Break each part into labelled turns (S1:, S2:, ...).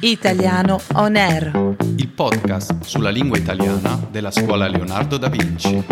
S1: Italiano On Air.
S2: il podcast sulla lingua italiana della scuola Leonardo da Vinci.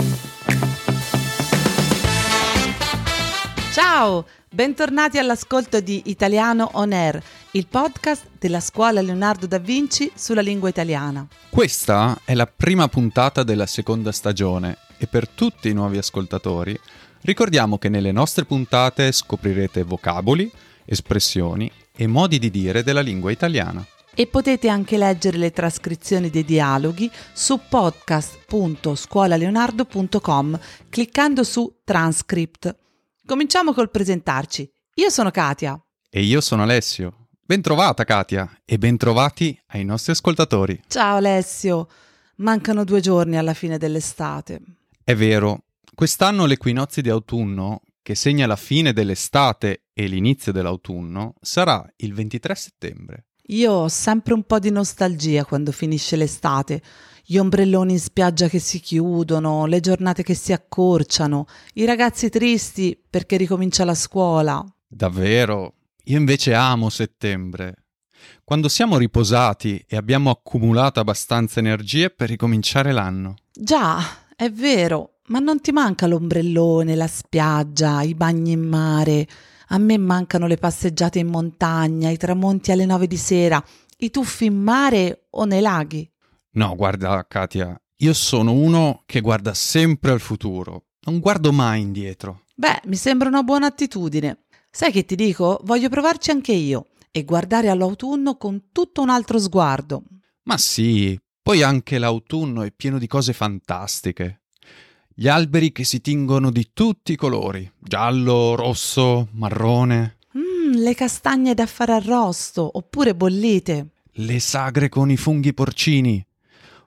S1: Ciao, bentornati all'ascolto di Italiano On Air, il podcast della scuola Leonardo da Vinci sulla lingua italiana.
S2: Questa è la prima puntata della seconda stagione e per tutti i nuovi ascoltatori ricordiamo che nelle nostre puntate scoprirete vocaboli, espressioni e modi di dire della lingua italiana.
S1: E potete anche leggere le trascrizioni dei dialoghi su podcast.scuolaleonardo.com cliccando su Transcript. Cominciamo col presentarci. Io sono Katia.
S2: E io sono Alessio. Bentrovata Katia e bentrovati ai nostri ascoltatori.
S1: Ciao Alessio. Mancano due giorni alla fine dell'estate.
S2: È vero, quest'anno l'equinozio di autunno, che segna la fine dell'estate e l'inizio dell'autunno, sarà il 23 settembre.
S1: Io ho sempre un po' di nostalgia quando finisce l'estate. Gli ombrelloni in spiaggia che si chiudono, le giornate che si accorciano, i ragazzi tristi perché ricomincia la scuola.
S2: Davvero? Io invece amo settembre. Quando siamo riposati e abbiamo accumulato abbastanza energie per ricominciare l'anno.
S1: Già, è vero, ma non ti manca l'ombrellone, la spiaggia, i bagni in mare. A me mancano le passeggiate in montagna, i tramonti alle nove di sera, i tuffi in mare o nei laghi.
S2: No, guarda, Katia, io sono uno che guarda sempre al futuro. Non guardo mai indietro.
S1: Beh, mi sembra una buona attitudine. Sai che ti dico? Voglio provarci anche io e guardare all'autunno con tutto un altro sguardo.
S2: Ma sì, poi anche l'autunno è pieno di cose fantastiche. Gli alberi che si tingono di tutti i colori, giallo, rosso, marrone,
S1: Mmm, le castagne da fare arrosto oppure bollite.
S2: le sagre con i funghi porcini.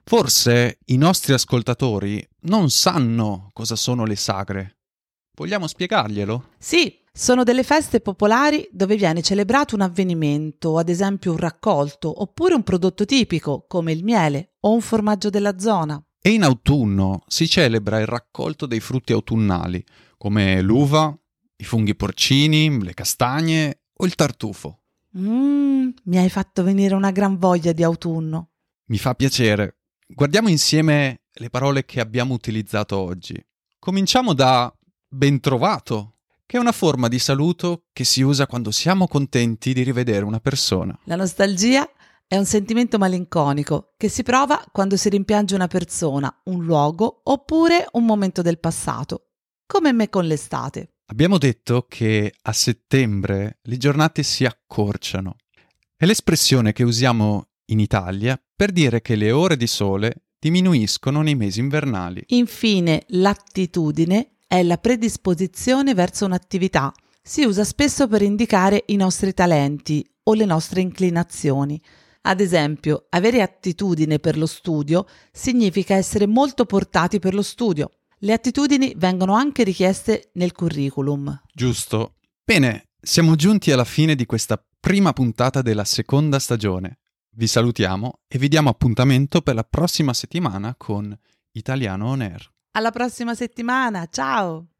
S2: Forse i nostri ascoltatori non sanno cosa sono le sagre. Vogliamo spiegarglielo?
S1: Sì, sono delle feste popolari dove viene celebrato un avvenimento, ad esempio un raccolto, oppure un prodotto tipico, come il miele o un formaggio della zona.
S2: E in autunno si celebra il raccolto dei frutti autunnali, come l'uva, i funghi porcini, le castagne o il tartufo.
S1: Mmm, mi hai fatto venire una gran voglia di autunno.
S2: Mi fa piacere. Guardiamo insieme le parole che abbiamo utilizzato oggi. Cominciamo da bentrovato, che è una forma di saluto che si usa quando siamo contenti di rivedere una persona.
S1: La nostalgia è un sentimento malinconico che si prova quando si rimpiange una persona, un luogo oppure un momento del passato, come me con l'estate.
S2: Abbiamo detto che a settembre le giornate si accorciano. È l'espressione che usiamo in Italia per dire che le ore di sole diminuiscono nei mesi invernali.
S1: Infine, l'attitudine è la predisposizione verso un'attività. Si usa spesso per indicare i nostri talenti o le nostre inclinazioni. Ad esempio, avere attitudine per lo studio significa essere molto portati per lo studio. Le attitudini vengono anche richieste nel curriculum.
S2: Giusto. Bene, siamo giunti alla fine di questa prima puntata della seconda stagione. Vi salutiamo e vi diamo appuntamento per la prossima settimana con Italiano On Air.
S1: Alla prossima settimana, ciao!